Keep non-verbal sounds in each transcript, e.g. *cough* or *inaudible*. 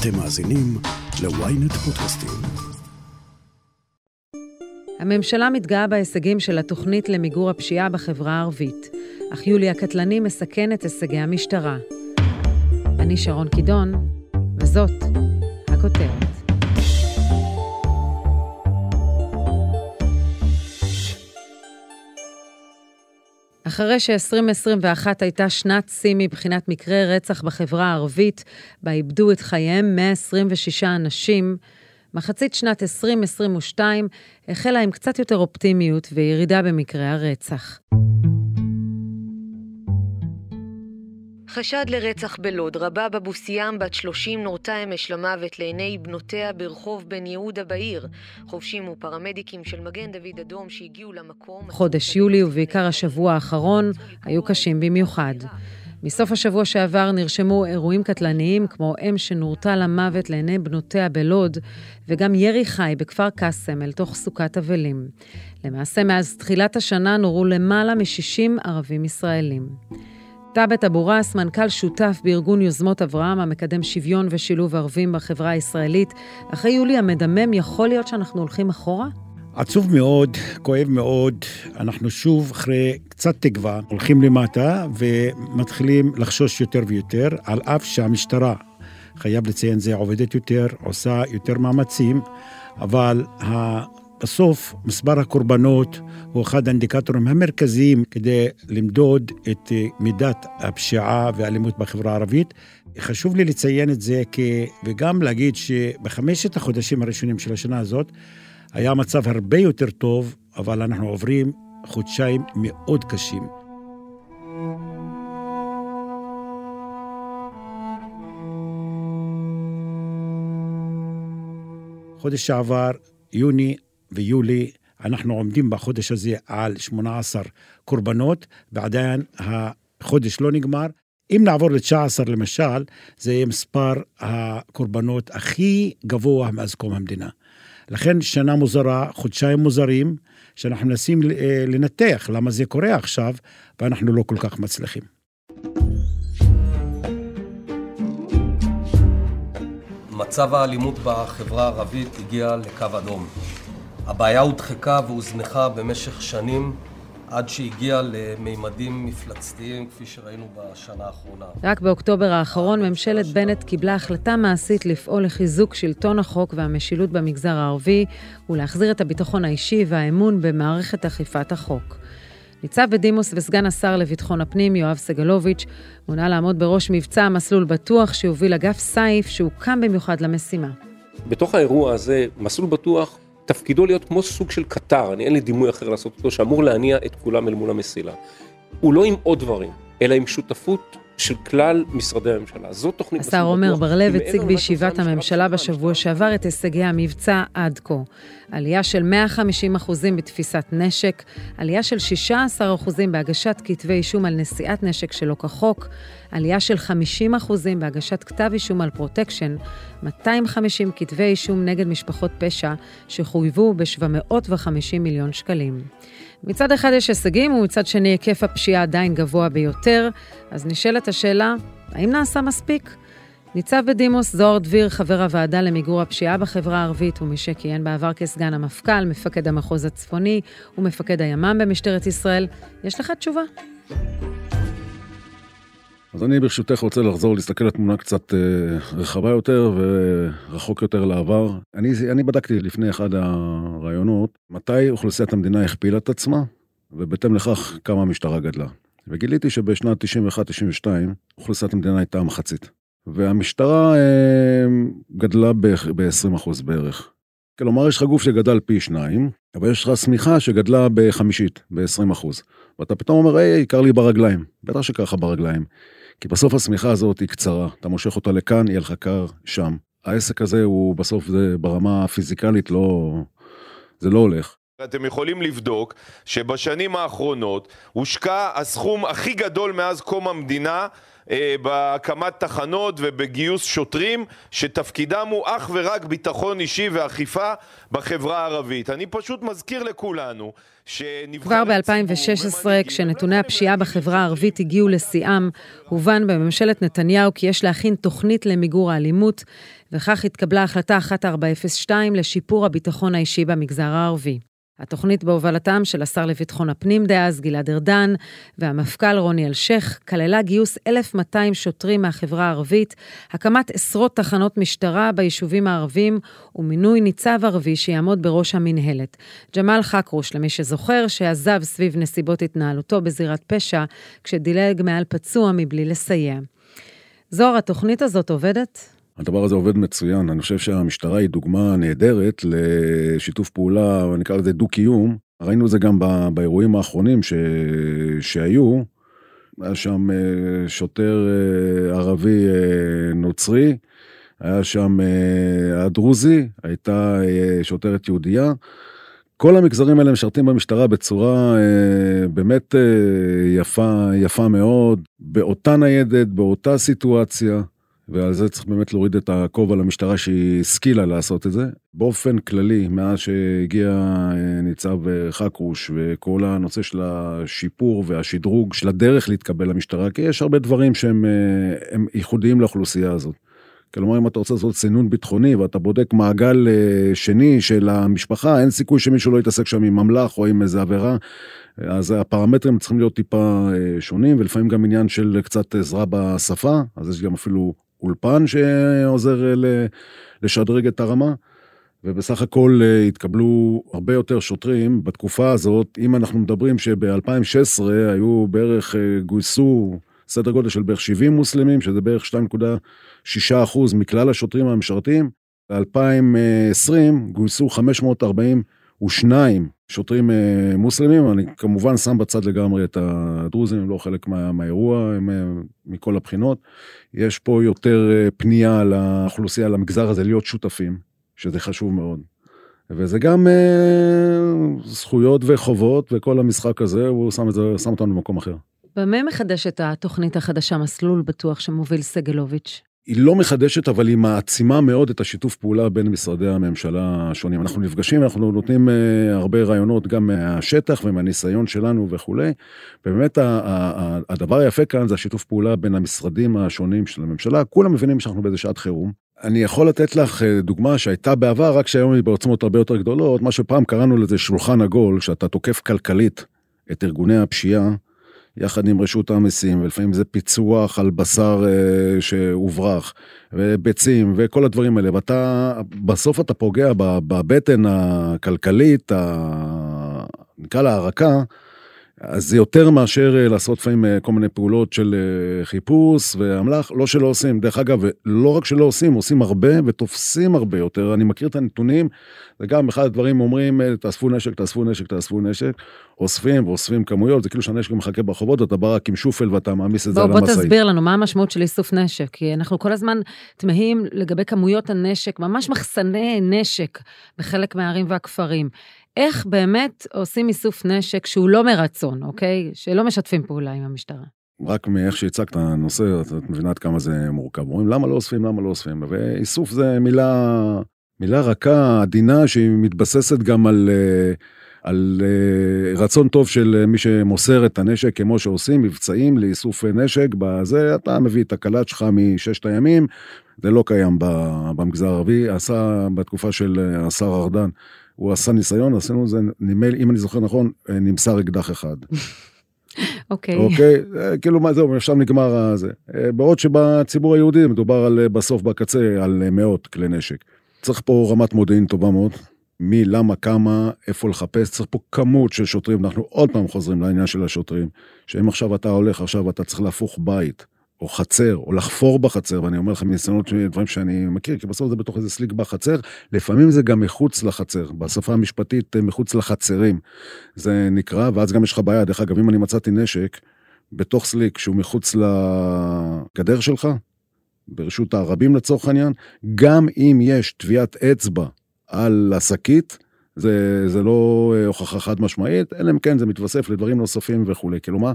אתם מאזינים ל-ynet פודקאסטים. הממשלה מתגאה בהישגים של התוכנית למיגור הפשיעה בחברה הערבית, אך יולי הקטלני מסכן את הישגי המשטרה. אני שרון קידון, וזאת הכותרת. אחרי ש-2021 הייתה שנת שיא מבחינת מקרי רצח בחברה הערבית, בה איבדו את חייהם 126 אנשים, מחצית שנת 2022 החלה עם קצת יותר אופטימיות וירידה במקרי הרצח. חשד לרצח בלוד, רבב אבו סיאם, בת 30, נורתה אמש למוות לעיני בנותיה ברחוב בן יהודה בעיר. חובשים ופרמדיקים של מגן דוד אדום שהגיעו למקום... חודש יולי ובעיקר השבוע האחרון היו קשים במיוחד. מסוף השבוע שעבר נרשמו אירועים קטלניים כמו אם שנורתה למוות לעיני בנותיה בלוד, וגם ירי חי בכפר קאסם אל תוך סוכת אבלים. למעשה, מאז תחילת השנה נורו למעלה מ-60 ערבים ישראלים. תאבת אבו ראס, מנכ"ל שותף בארגון יוזמות אברהם, המקדם שוויון ושילוב ערבים בחברה הישראלית. אחרי יולי המדמם, יכול להיות שאנחנו הולכים אחורה? עצוב מאוד, כואב מאוד. אנחנו שוב, אחרי קצת תקווה, הולכים למטה ומתחילים לחשוש יותר ויותר, על אף שהמשטרה, חייב לציין זה, עובדת יותר, עושה יותר מאמצים, אבל בסוף מספר הקורבנות הוא אחד האינדיקטורים המרכזיים כדי למדוד את מידת הפשיעה והאלימות בחברה הערבית. חשוב לי לציין את זה כי, וגם להגיד שבחמשת החודשים הראשונים של השנה הזאת היה מצב הרבה יותר טוב, אבל אנחנו עוברים חודשיים מאוד קשים. חודש שעבר, יוני, ויולי, אנחנו עומדים בחודש הזה על 18 קורבנות, ועדיין החודש לא נגמר. אם נעבור ל-19 למשל, זה יהיה מספר הקורבנות הכי גבוה מאז קום המדינה. לכן שנה מוזרה, חודשיים מוזרים, שאנחנו מנסים אה, לנתח למה זה קורה עכשיו, ואנחנו לא כל כך מצליחים. מצב האלימות בחברה הערבית הגיע לקו אדום. הבעיה הודחקה והוזנחה במשך שנים עד שהגיעה למימדים מפלצתיים, כפי שראינו בשנה האחרונה. רק באוקטובר האחרון ממשלת בנט קיבלה החלטה מעשית לפעול לחיזוק שלטון החוק והמשילות במגזר הערבי ולהחזיר את הביטחון האישי והאמון במערכת אכיפת החוק. ניצב בדימוס וסגן השר לביטחון הפנים, יואב סגלוביץ', מונה לעמוד בראש מבצע מסלול בטוח שהוביל אגף סייף שהוקם במיוחד למשימה. בתוך האירוע הזה, מסלול בטוח תפקידו להיות כמו סוג של קטר, אני אין לי דימוי אחר לעשות אותו, שאמור להניע את כולם אל מול המסילה. הוא לא עם עוד דברים, אלא עם שותפות של כלל משרדי הממשלה. זאת תוכנית... השר עומר בר-לב הציג בישיבת הממשלה בשבוע שעבר את הישגי המבצע עד כה. עלייה של 150 אחוזים בתפיסת נשק, עלייה של 16 אחוזים בהגשת כתבי אישום על נשיאת נשק שלא כחוק, עלייה של 50 אחוזים בהגשת כתב אישום על פרוטקשן, 250 כתבי אישום נגד משפחות פשע שחויבו ב-750 מיליון שקלים. מצד אחד יש הישגים, ומצד שני היקף הפשיעה עדיין גבוה ביותר, אז נשאלת השאלה, האם נעשה מספיק? ניצב בדימוס זוהר דביר, חבר הוועדה למיגור הפשיעה בחברה הערבית, ומי שכיהן בעבר כסגן המפכ"ל, מפקד המחוז הצפוני ומפקד הימ"מ במשטרת ישראל, יש לך תשובה? אז אני ברשותך רוצה לחזור להסתכל על תמונה קצת אה, רחבה יותר ורחוק יותר לעבר. אני, אני בדקתי לפני אחד הרעיונות מתי אוכלוסיית המדינה הכפילה את עצמה, ובהתאם לכך כמה המשטרה גדלה. וגיליתי שבשנת 91-92 אוכלוסיית המדינה הייתה מחצית. והמשטרה אה, גדלה ב-20% בערך. כלומר, יש לך גוף שגדל פי שניים, אבל יש לך שמיכה שגדלה בחמישית, ב-20%. ואתה פתאום אומר, היי, קר לי ברגליים. בטח שקר לך ברגליים. כי בסוף השמיכה הזאת היא קצרה, אתה מושך אותה לכאן, יהיה לך קר שם. העסק הזה הוא בסוף זה ברמה הפיזיקלית לא... זה לא הולך. אתם יכולים לבדוק שבשנים האחרונות הושקע הסכום הכי גדול מאז קום המדינה אה, בהקמת תחנות ובגיוס שוטרים שתפקידם הוא אך ורק ביטחון אישי ואכיפה בחברה הערבית. אני פשוט מזכיר לכולנו כבר ב-2016, כשנתוני הפשיעה בחברה הערבית הגיעו לשיאם, הובן בממשלת נתניהו כי יש להכין תוכנית למיגור האלימות, וכך התקבלה החלטה 1402 לשיפור הביטחון האישי במגזר הערבי. התוכנית בהובלתם של השר לביטחון הפנים דאז, גלעד ארדן, והמפכ"ל רוני אלשיך, כללה גיוס 1,200 שוטרים מהחברה הערבית, הקמת עשרות תחנות משטרה ביישובים הערבים, ומינוי ניצב ערבי שיעמוד בראש המינהלת. ג'מאל חכרוש, למי שזוכר, שעזב סביב נסיבות התנהלותו בזירת פשע, כשדילג מעל פצוע מבלי לסייע. זוהר, התוכנית הזאת עובדת? הדבר הזה עובד מצוין, אני חושב שהמשטרה היא דוגמה נהדרת לשיתוף פעולה, נקרא לזה דו-קיום. ראינו את זה גם באירועים האחרונים ש... שהיו, היה שם אה, שוטר אה, ערבי אה, נוצרי, היה שם הדרוזי, הייתה שוטרת יהודייה. כל המגזרים האלה משרתים במשטרה בצורה באמת יפה, יפה מאוד, באותה ניידת, באותה סיטואציה. ועל זה צריך באמת להוריד את הכובע למשטרה שהיא השכילה לעשות את זה. באופן כללי, מאז שהגיע אה, ניצב אה, חכרוש וכל הנושא של השיפור והשדרוג של הדרך להתקבל למשטרה, כי יש הרבה דברים שהם אה, ייחודיים לאוכלוסייה הזאת. כלומר, אם אתה רוצה לעשות סינון ביטחוני ואתה בודק מעגל שני של המשפחה, אין סיכוי שמישהו לא יתעסק שם עם ממלח או עם איזה עבירה. אז הפרמטרים צריכים להיות טיפה שונים, ולפעמים גם עניין של קצת עזרה בשפה, אז יש גם אפילו אולפן שעוזר אה, לשדרג את הרמה. ובסך הכל אה, התקבלו הרבה יותר שוטרים בתקופה הזאת. אם אנחנו מדברים שב-2016 היו בערך, אה, גויסו סדר גודל של בערך 70 מוסלמים, שזה בערך 2.6 אחוז מכלל השוטרים המשרתים, ב-2020 גויסו 542 שוטרים אה, מוסלמים, אני כמובן שם בצד לגמרי את הדרוזים, הם לא חלק מה, מהאירוע, הם אה, מכל הבחינות. יש פה יותר אה, פנייה לאוכלוסייה, למגזר הזה, להיות שותפים, שזה חשוב מאוד. וזה גם אה, זכויות וחובות, וכל המשחק הזה, הוא שם, את זה, שם אותנו במקום אחר. במה מחדשת התוכנית החדשה, מסלול בטוח, שמוביל סגלוביץ'? היא לא מחדשת, אבל היא מעצימה מאוד את השיתוף פעולה בין משרדי הממשלה השונים. אנחנו נפגשים, אנחנו נותנים uh, הרבה רעיונות גם מהשטח ומהניסיון שלנו וכולי. ובאמת הדבר היפה כאן זה השיתוף פעולה בין המשרדים השונים של הממשלה. כולם מבינים שאנחנו באיזה שעת חירום. אני יכול לתת לך אה, דוגמה שהייתה בעבר, רק שהיום היא בעוצמות הרבה יותר גדולות, מה שפעם קראנו לזה שולחן עגול, שאתה תוקף כלכלית את ארגוני הפשיעה. יחד עם רשות המסים, ולפעמים זה פיצוח על בשר אה, שהוברח, וביצים, וכל הדברים האלה, ואתה, בסוף אתה פוגע בבטן הכלכלית. נקרא לה הרכה, אז זה יותר מאשר אה, לעשות לפעמים אה, כל מיני פעולות של אה, חיפוש ואמל"ח, לא שלא עושים. דרך אגב, לא רק שלא עושים, עושים הרבה ותופסים הרבה יותר. אני מכיר את הנתונים, וגם אחד הדברים אומרים, תאספו נשק, תאספו נשק, תאספו נשק, אוספים ואוספים כמויות, זה כאילו שהנשק מחכה ברחובות, אתה בא רק עם שופל ואתה מעמיס את זה על המשאית. בוא תסביר לנו מה המשמעות של איסוף נשק, כי אנחנו כל הזמן תמהים לגבי כמויות הנשק, ממש מחסני נשק בחלק מהערים והכפרים. איך באמת עושים איסוף נשק שהוא לא מרצון, אוקיי? שלא משתפים פעולה עם המשטרה. רק מאיך שהצגת הנושא, את מבינה עד כמה זה מורכב. אומרים, למה לא אוספים, למה לא אוספים? ואיסוף זה מילה, מילה רכה, עדינה, שהיא מתבססת גם על, אה, על אה, רצון טוב של מי שמוסר את הנשק, כמו שעושים מבצעים לאיסוף נשק. בזה אתה מביא את הקלט שלך מששת הימים, זה לא קיים במגזר הערבי. עשה בתקופה של השר ארדן. הוא עשה ניסיון, עשינו את זה, נמל, אם אני זוכר נכון, אה, נמסר אקדח אחד. *laughs* אוקיי. אוקיי, אה, כאילו מה זהו, עכשיו נגמר הזה. אה, בעוד שבציבור היהודי מדובר על בסוף בקצה על מאות כלי נשק. צריך פה רמת מודיעין טובה מאוד. מי, למה, כמה, איפה לחפש, צריך פה כמות של שוטרים, אנחנו עוד פעם חוזרים לעניין של השוטרים, שאם עכשיו אתה הולך, עכשיו אתה צריך להפוך בית, או חצר, או לחפור בחצר, ואני אומר לכם מניסיונות, דברים שאני מכיר, כי בסוף זה בתוך איזה סליק בחצר, לפעמים זה גם מחוץ לחצר, בשפה המשפטית אה, מחוץ לחצרים, זה נקרא, ואז גם יש לך בעיה, דרך אגב, אם אני מצאתי נשק בתוך סליק שהוא מחוץ לגדר שלך, ברשות הרבים לצורך העניין, גם אם יש טביעת אצבע על השקית, זה, זה לא אה, הוכחה חד משמעית, אלא אם כן זה מתווסף לדברים נוספים וכולי. כלומר,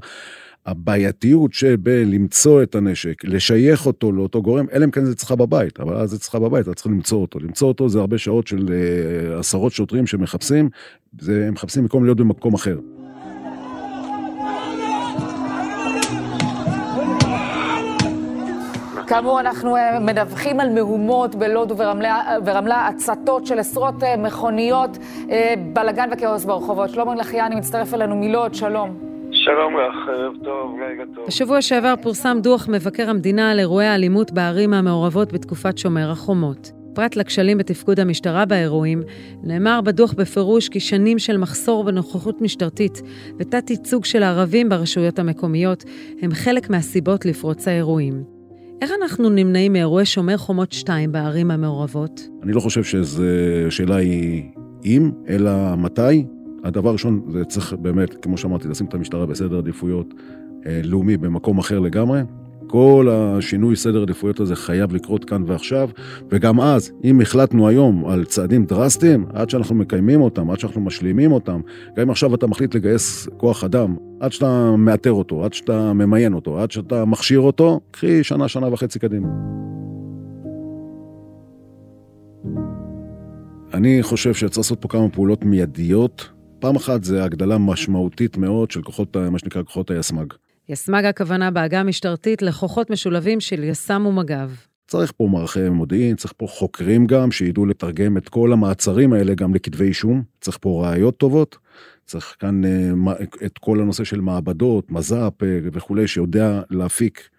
הבעייתיות שבלמצוא את הנשק, לשייך אותו לאותו גורם, אלא אם כן זה אצלך בבית, אבל אז זה אצלך בבית, אתה צריך למצוא אותו. למצוא אותו זה הרבה שעות של uh, עשרות שוטרים שמחפשים, זה, הם מחפשים במקום להיות במקום אחר. כאמור, אנחנו אה, מדווחים על מהומות בלוד וברמלה, הצתות של עשרות אה, מכוניות, בלאגן וכאוס ברחובות. שלמה לחיאני מצטרף אלינו מלוד, שלום. שלום לך, ערב טוב, רגע טוב. בשבוע שעבר פורסם דוח מבקר המדינה על אירועי האלימות בערים המעורבות בתקופת שומר החומות. פרט לכשלים בתפקוד המשטרה באירועים, נאמר בדוח בפירוש כי שנים של מחסור בנוכחות משטרתית ותת-ייצוג של הערבים ברשויות המקומיות הם חלק מהסיבות לפרוץ האירועים. איך אנחנו נמנעים מאירועי שומר חומות 2 בערים המעורבות? אני לא חושב שזו שאלה היא אם, אלא מתי. הדבר הראשון, זה צריך באמת, כמו שאמרתי, לשים את המשטרה בסדר עדיפויות אה, לאומי במקום אחר לגמרי. כל השינוי סדר עדיפויות הזה חייב לקרות כאן ועכשיו, וגם אז, אם החלטנו היום על צעדים דרסטיים, עד שאנחנו מקיימים אותם, עד שאנחנו משלימים אותם, גם אם עכשיו אתה מחליט לגייס כוח אדם, עד שאתה מאתר אותו, עד שאתה ממיין אותו, עד שאתה מכשיר אותו, קחי שנה, שנה וחצי קדימה. אני חושב שצריך לעשות פה כמה פעולות מיידיות פעם אחת זה הגדלה משמעותית מאוד של כוחות, מה שנקרא כוחות היסמ"ג. יסמ"ג הכוונה בעגה המשטרתית לכוחות משולבים של יס"מ ומג"ב. צריך פה מערכי מודיעין, צריך פה חוקרים גם, שידעו לתרגם את כל המעצרים האלה גם לכתבי אישום, צריך פה ראיות טובות, צריך כאן אה, את כל הנושא של מעבדות, מז"פ אה, וכולי, שיודע להפיק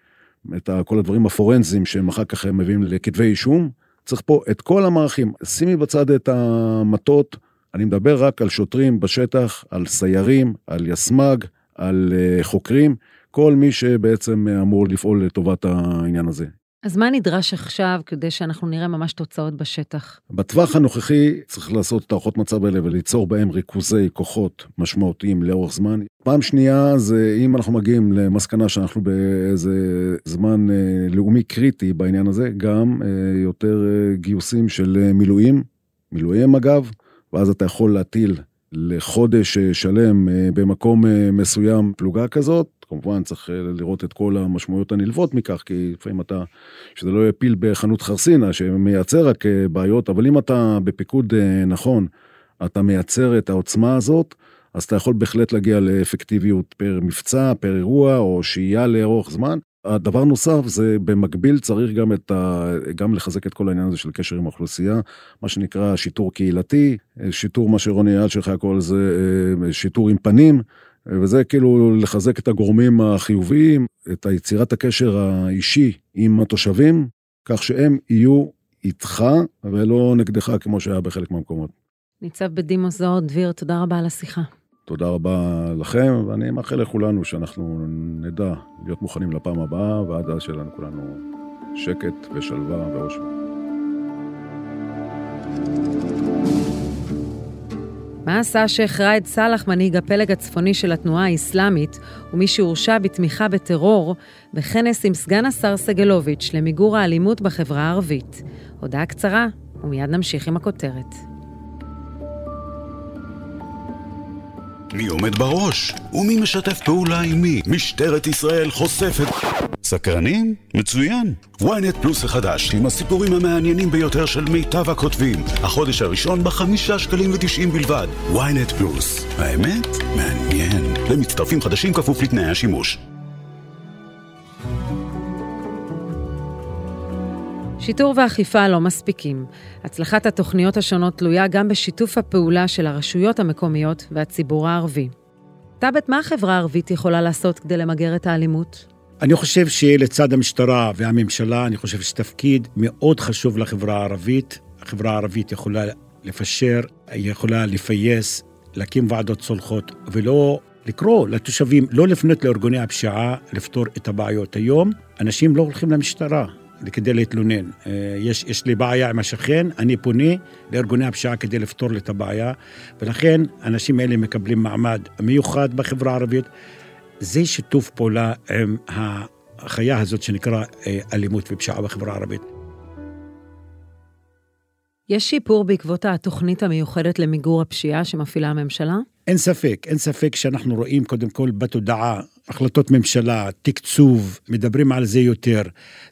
את כל הדברים הפורנזיים שהם אחר כך מביאים לכתבי אישום. צריך פה את כל המערכים. שימי בצד את המטות, אני מדבר רק על שוטרים בשטח, על סיירים, על יסמ"ג, על uh, חוקרים, כל מי שבעצם אמור לפעול לטובת העניין הזה. אז מה נדרש עכשיו כדי שאנחנו נראה ממש תוצאות בשטח? בטווח הנוכחי צריך לעשות את הערכות מצב האלה וליצור בהם ריכוזי כוחות משמעותיים לאורך זמן. פעם שנייה זה אם אנחנו מגיעים למסקנה שאנחנו באיזה זמן אה, לאומי קריטי בעניין הזה, גם אה, יותר אה, גיוסים של אה, מילואים, מילואים אגב. ואז אתה יכול להטיל לחודש אה, שלם אה, במקום אה, מסוים פלוגה כזאת. כמובן צריך לראות את כל המשמעויות הנלוות מכך, כי לפעמים אתה, שזה לא יפיל בחנות חרסינה שמייצר רק בעיות, אבל אם אתה בפיקוד נכון, אתה מייצר את העוצמה הזאת, אז אתה יכול בהחלט להגיע לאפקטיביות פר מבצע, פר אירוע, או שהייה לאורך זמן. הדבר נוסף זה במקביל צריך גם את ה... גם לחזק את כל העניין הזה של קשר עם האוכלוסייה, מה שנקרא שיטור קהילתי, שיטור מה שרוני אלשיך היה קורא לזה אה, שיטור עם פנים, וזה כאילו לחזק את הגורמים החיוביים, את יצירת הקשר האישי עם התושבים, כך שהם יהיו איתך ולא נגדך כמו שהיה בחלק מהמקומות. ניצב בדימוס זוהר דביר, תודה רבה על השיחה. תודה רבה לכם, ואני מאחל לכולנו שאנחנו נדע להיות מוכנים לפעם הבאה, ועד אז שיהיה לנו כולנו שקט ושלווה ואושר. מה עשה השייח' ראאד סאלח, מנהיג הפלג הצפוני של התנועה האסלאמית, ומי שהורשע בתמיכה בטרור, בכנס עם סגן השר סגלוביץ' למיגור האלימות בחברה הערבית? הודעה קצרה, ומיד נמשיך עם הכותרת. מי עומד בראש? ומי משתף פעולה עם מי? משטרת ישראל חושפת... סקרנים? מצוין. ynet פלוס החדש, עם הסיפורים המעניינים ביותר של מיטב הכותבים. החודש הראשון בחמישה שקלים ותשעים בלבד. ynet פלוס. האמת? מעניין. למצטרפים חדשים כפוף לתנאי השימוש. שיטור ואכיפה לא מספיקים. הצלחת התוכניות השונות תלויה גם בשיתוף הפעולה של הרשויות המקומיות והציבור הערבי. טאבט, מה החברה הערבית יכולה לעשות כדי למגר את האלימות? אני חושב שלצד המשטרה והממשלה, אני חושב שתפקיד מאוד חשוב לחברה הערבית. החברה הערבית יכולה לפשר, יכולה לפייס, להקים ועדות צולחות, ולא לקרוא לתושבים, לא לפנות לארגוני הפשיעה לפתור את הבעיות. היום אנשים לא הולכים למשטרה. כדי להתלונן. אה, יש, יש לי בעיה עם השכן, אני פונה לארגוני הפשיעה כדי לפתור לי את הבעיה, ולכן האנשים האלה מקבלים מעמד מיוחד בחברה הערבית. זה שיתוף פעולה עם החיה הזאת שנקרא אה, אלימות ופשיעה בחברה הערבית. יש שיפור בעקבות התוכנית המיוחדת למיגור הפשיעה שמפעילה הממשלה? אין ספק, אין ספק שאנחנו רואים קודם כל בתודעה, החלטות ממשלה, תקצוב, מדברים על זה יותר.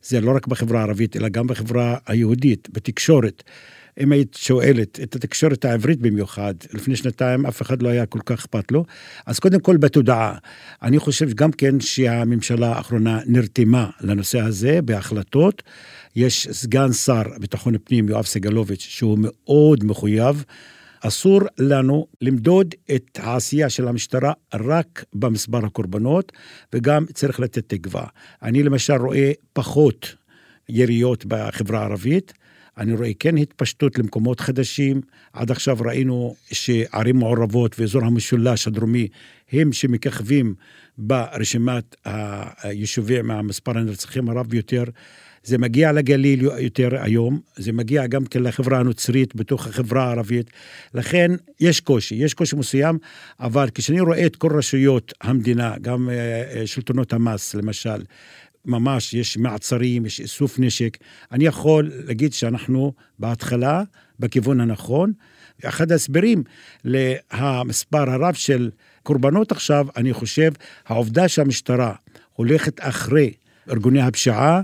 זה לא רק בחברה הערבית, אלא גם בחברה היהודית, בתקשורת. אם היית שואלת את התקשורת העברית במיוחד, לפני שנתיים אף אחד לא היה כל כך אכפת לו, אז קודם כל בתודעה. אני חושב גם כן שהממשלה האחרונה נרתמה לנושא הזה בהחלטות. יש סגן שר ביטחון פנים, יואב סגלוביץ', שהוא מאוד מחויב. אסור לנו למדוד את העשייה של המשטרה רק במספר הקורבנות, וגם צריך לתת תקווה. אני למשל רואה פחות יריות בחברה הערבית. אני רואה כן התפשטות למקומות חדשים. עד עכשיו ראינו שערים מעורבות ואזור המשולש הדרומי הם שמככבים ברשימת היישובים המספר הנרצחים הרב ביותר. זה מגיע לגליל יותר היום, זה מגיע גם כן לחברה הנוצרית בתוך החברה הערבית. לכן יש קושי, יש קושי מסוים, אבל כשאני רואה את כל רשויות המדינה, גם אה, אה, שלטונות המס למשל, ממש יש מעצרים, יש איסוף נשק. אני יכול להגיד שאנחנו בהתחלה בכיוון הנכון. אחד ההסברים למספר הרב של קורבנות עכשיו, אני חושב, העובדה שהמשטרה הולכת אחרי ארגוני הפשיעה,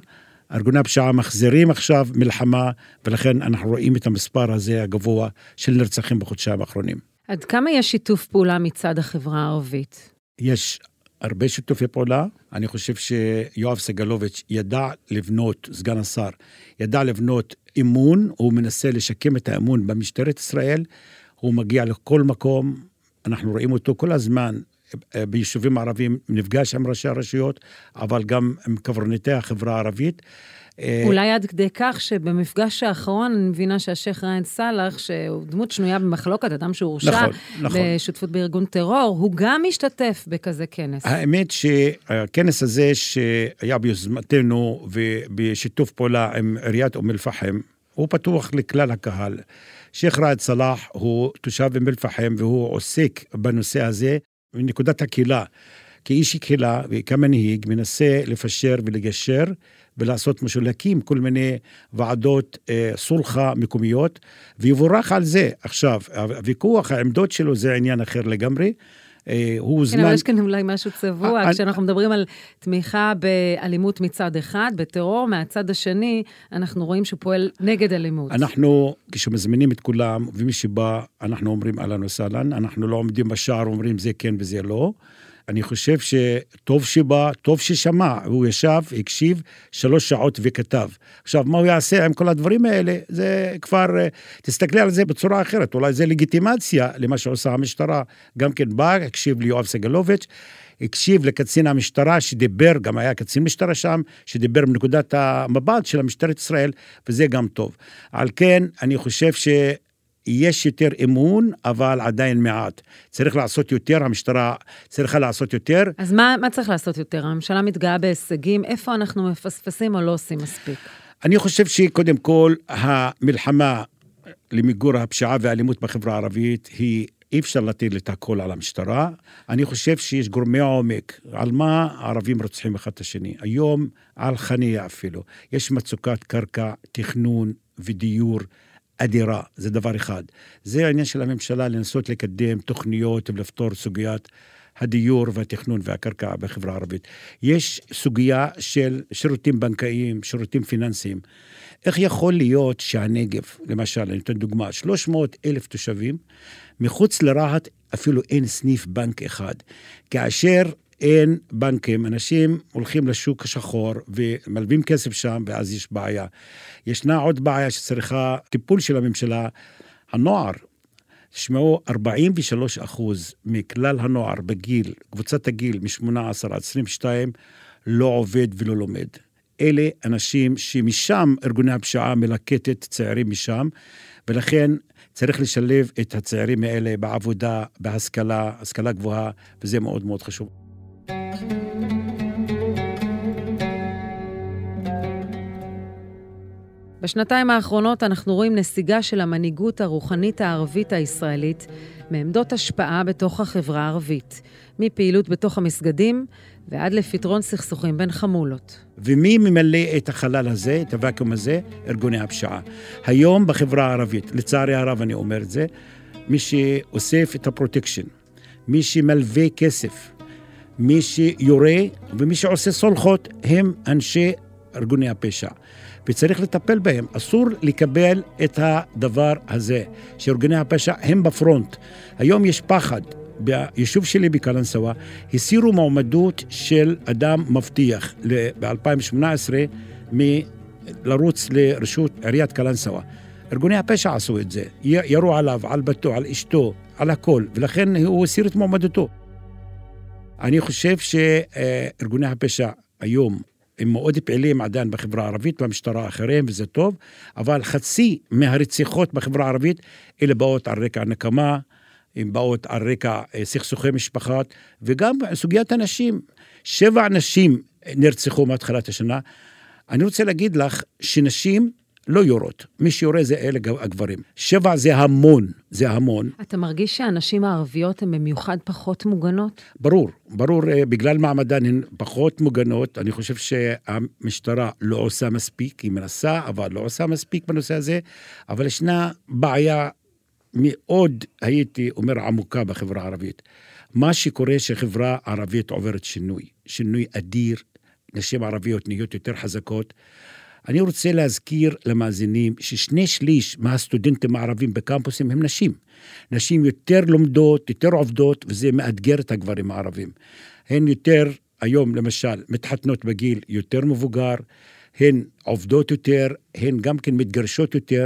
ארגוני הפשיעה מחזירים עכשיו מלחמה, ולכן אנחנו רואים את המספר הזה הגבוה של נרצחים בחודשיים האחרונים. עד כמה יש שיתוף פעולה מצד החברה הערבית? יש הרבה שיתופי פעולה. אני חושב שיואב סגלוביץ' ידע לבנות, סגן השר, ידע לבנות אמון, הוא מנסה לשקם את האמון במשטרת ישראל, הוא מגיע לכל מקום, אנחנו רואים אותו כל הזמן ביישובים הערביים, נפגש עם ראשי הרשויות, אבל גם עם קברניטי החברה הערבית. אה, אולי עד כדי כך שבמפגש האחרון אני מבינה שהשייח' ריין סאלח, שהוא דמות שנויה במחלוקת, אדם שהורשע נכון, נכון. בשותפות בארגון טרור, הוא גם משתתף בכזה כנס. האמת שהכנס הזה שהיה ביוזמתנו ובשיתוף פעולה עם עיריית אום אל-פחם, הוא פתוח לכלל הקהל. שייח' ראאד סלאח הוא תושב אום אל-פחם והוא עוסק בנושא הזה מנקודת הקהילה. כאיש קהילה וכמנהיג מנסה לפשר ולגשר ולעשות משהו, להקים כל מיני ועדות אה, סולחה מקומיות, ויבורך על זה. עכשיו, הוויכוח, העמדות שלו זה עניין אחר לגמרי. אה, הוא הוזמן... כן, אבל יש כאן אולי משהו צבוע, אה, כשאנחנו מדברים על תמיכה באלימות מצד אחד, בטרור, מהצד השני, אנחנו רואים שהוא פועל נגד אלימות. אנחנו, כשמזמינים את כולם, ומי שבא, אנחנו אומרים אהלן וסהלן, אנחנו לא עומדים בשער ואומרים זה כן וזה לא. אני חושב שטוב שבא, טוב ששמע, הוא ישב, הקשיב שלוש שעות וכתב. עכשיו, מה הוא יעשה עם כל הדברים האלה? זה כבר, אה, תסתכלי על זה בצורה אחרת, אולי זה לגיטימציה למה שעושה המשטרה. גם כן בא, הקשיב ליואב סגלוביץ', הקשיב לקצין המשטרה שדיבר, גם היה קצין משטרה שם, שדיבר מנקודת המבט של המשטרת ישראל, וזה גם טוב. על כן, אני חושב ש... יש יותר אמון, אבל עדיין מעט. צריך לעשות יותר, המשטרה צריכה לעשות יותר. אז מה, מה צריך לעשות יותר? הממשלה מתגאה בהישגים, איפה אנחנו מפספסים או לא עושים מספיק? אני חושב שקודם כל, המלחמה למיגור הפשיעה והאלימות בחברה הערבית היא אי אפשר להטיל את הכל על המשטרה. אני חושב שיש גורמי עומק. על מה הערבים רוצחים אחד את השני? היום על חניה אפילו. יש מצוקת קרקע, תכנון ודיור. אדירה, זה דבר אחד. זה העניין של הממשלה לנסות לקדם תוכניות ולפתור סוגיית הדיור והתכנון והקרקע בחברה הערבית. יש סוגיה של שירותים בנקאיים, שירותים פיננסיים. איך יכול להיות שהנגב, למשל, אני אתן דוגמה, 300 אלף תושבים, מחוץ לרהט אפילו אין סניף בנק אחד. כאשר אין בנקים, אנשים הולכים לשוק השחור ומלווים כסף שם, ואז יש בעיה. ישנה עוד בעיה שצריכה טיפול של הממשלה, הנוער. תשמעו, 43 אחוז מכלל הנוער בגיל, קבוצת הגיל מ-18 עד 22, לא עובד ולא לומד. אלה אנשים שמשם ארגוני הפשיעה מלקטת צעירים משם, ולכן צריך לשלב את הצעירים האלה בעבודה, בהשכלה, השכלה גבוהה, וזה מאוד מאוד חשוב. בשנתיים האחרונות אנחנו רואים נסיגה של המנהיגות הרוחנית הערבית הישראלית מעמדות השפעה בתוך החברה הערבית, מפעילות בתוך המסגדים ועד לפתרון סכסוכים בין חמולות. ומי ממלא את החלל הזה, את הוואקום הזה? ארגוני הפשיעה. היום בחברה הערבית, לצערי הרב אני אומר את זה, מי שאוסף את הפרוטקשן, מי שמלווה כסף, מי שיורה ומי שעושה סולחות הם אנשי ארגוני הפשע. וצריך לטפל בהם. אסור לקבל את הדבר הזה, שארגוני הפשע הם בפרונט. היום יש פחד. ביישוב שלי בקלנסווה הסירו מועמדות של אדם מבטיח ב-2018 מלרוץ לרשות עיריית קלנסווה. ארגוני הפשע עשו את זה, ירו עליו, על בתו, על אשתו, על הכל, ולכן הוא הסיר את מועמדותו. אני חושב שארגוני הפשע היום הם מאוד פעילים עדיין בחברה הערבית והמשטרה אחריהם, וזה טוב, אבל חצי מהרציחות בחברה הערבית, אלה באות על רקע נקמה, הן באות על רקע אה, סכסוכי משפחות, וגם סוגיית הנשים. שבע נשים נרצחו מתחילת השנה. אני רוצה להגיד לך שנשים לא יורות. מי שיורה זה אלה הגברים. שבע זה המון, זה המון. אתה מרגיש שהנשים הערביות הן במיוחד פחות מוגנות? ברור, ברור, אה, בגלל מעמדן הן פחות מוגנות. אני חושב שהמשטרה לא עושה מספיק, היא מנסה, אבל לא עושה מספיק בנושא הזה. אבל ישנה בעיה מאוד, הייתי אומר, עמוקה בחברה הערבית. מה שקורה שהחברה הערבית עוברת שינוי, שינוי אדיר, נשים ערביות נהיות יותר חזקות. אני רוצה להזכיר למאזינים ששני שליש מהסטודנטים הערבים בקמפוסים הם נשים. נשים יותר לומדות, יותר עובדות, וזה מאתגר את הגברים הערבים. הן יותר, היום למשל, מתחתנות בגיל יותר מבוגר, הן עובדות יותר, הן גם כן מתגרשות יותר.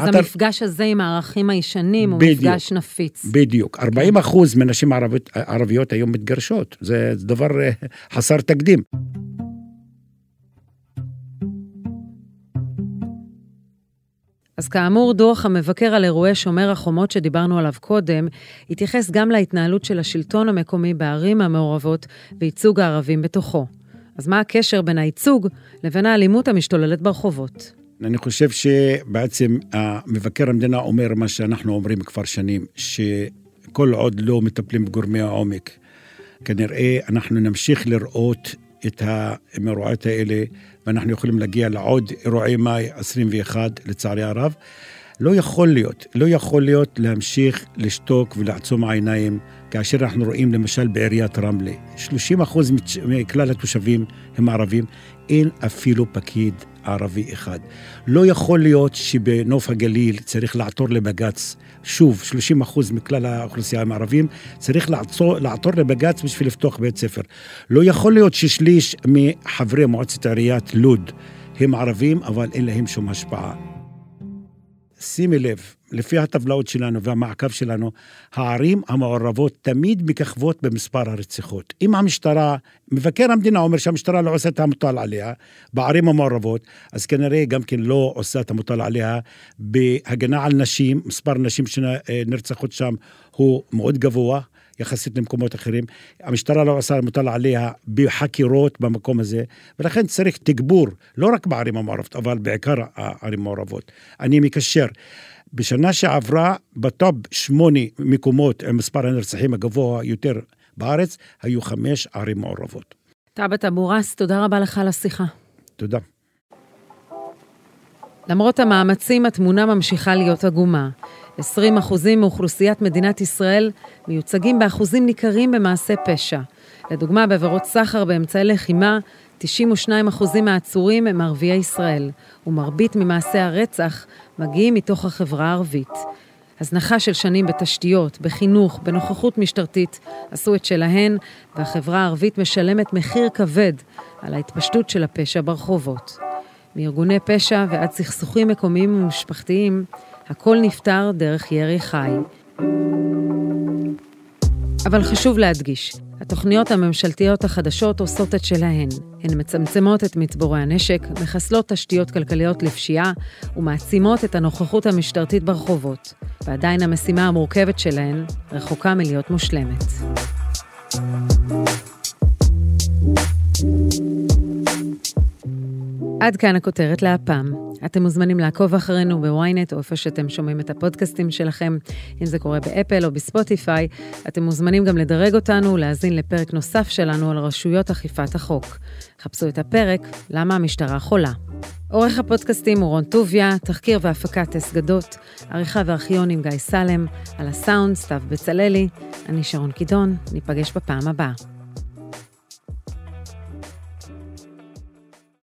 אז המפגש הזה עם הערכים הישנים הוא מפגש נפיץ. בדיוק. 40 אחוז מנשים ערביות, ערביות היום מתגרשות. זה דבר אה, חסר תקדים. אז כאמור, דוח המבקר על אירועי שומר החומות שדיברנו עליו קודם, התייחס גם להתנהלות של השלטון המקומי בערים המעורבות וייצוג הערבים בתוכו. אז מה הקשר בין הייצוג לבין האלימות המשתוללת ברחובות? אני חושב שבעצם מבקר המדינה אומר מה שאנחנו אומרים כבר שנים, שכל עוד לא מטפלים בגורמי העומק, כנראה אנחנו נמשיך לראות את המאורעות האלה, ואנחנו יכולים להגיע לעוד אירועי מאי 21, לצערי הרב. לא יכול להיות, לא יכול להיות להמשיך לשתוק ולעצום העיניים כאשר אנחנו רואים למשל בעיריית רמלה, 30 אחוז מכלל התושבים הם ערבים, אין אפילו פקיד ערבי אחד. לא יכול להיות שבנוף הגליל צריך לעתור לבג"ץ, שוב, 30 אחוז מכלל האוכלוסייה הם ערבים, צריך לעצור, לעתור לבג"ץ בשביל לפתוח בית ספר. לא יכול להיות ששליש מחברי מועצת עיריית לוד הם ערבים, אבל אין להם שום השפעה. שימי לב, לפי הטבלאות שלנו והמעקב שלנו, הערים המעורבות תמיד מככבות במספר הרציחות. אם המשטרה, מבקר המדינה אומר שהמשטרה לא עושה את המוטל עליה בערים המעורבות, אז כנראה גם כן לא עושה את המוטל עליה בהגנה על נשים, מספר נשים שנרצחות שם הוא מאוד גבוה. יחסית למקומות אחרים. המשטרה לא עושה מוטל עליה בחקירות במקום הזה, ולכן צריך תגבור, לא רק בערים המעורבות, אבל בעיקר הערים המעורבות. אני מקשר. בשנה שעברה, בטופ שמונה מקומות עם מספר הנרצחים הגבוה יותר בארץ, היו חמש ערים מעורבות. טאבת אבו ראס, תודה רבה לך על השיחה. תודה. למרות המאמצים, התמונה ממשיכה להיות עגומה. 20 אחוזים מאוכלוסיית מדינת ישראל מיוצגים באחוזים ניכרים במעשי פשע. לדוגמה, בעבירות סחר באמצעי לחימה, 92 אחוזים מהעצורים הם ערביי ישראל, ומרבית ממעשי הרצח מגיעים מתוך החברה הערבית. הזנחה של שנים בתשתיות, בחינוך, בנוכחות משטרתית, עשו את שלהן, והחברה הערבית משלמת מחיר כבד על ההתפשטות של הפשע ברחובות. מארגוני פשע ועד סכסוכים מקומיים ומשפחתיים, הכל נפתר דרך ירי חי. אבל חשוב להדגיש, התוכניות הממשלתיות החדשות עושות את שלהן. הן מצמצמות את מצבורי הנשק, מחסלות תשתיות כלכליות לפשיעה ומעצימות את הנוכחות המשטרתית ברחובות. ועדיין המשימה המורכבת שלהן רחוקה מלהיות מושלמת. עד כאן הכותרת להפעם. אתם מוזמנים לעקוב אחרינו בוויינט או איפה שאתם שומעים את הפודקאסטים שלכם, אם זה קורה באפל או בספוטיפיי. אתם מוזמנים גם לדרג אותנו ולהאזין לפרק נוסף שלנו על רשויות אכיפת החוק. חפשו את הפרק "למה המשטרה חולה". עורך הפודקאסטים הוא רון טוביה, תחקיר והפקת טס גדות, עריכה וארכיון עם גיא סלם, על הסאונד סתיו בצללי, אני שרון קידון, ניפגש בפעם הבאה.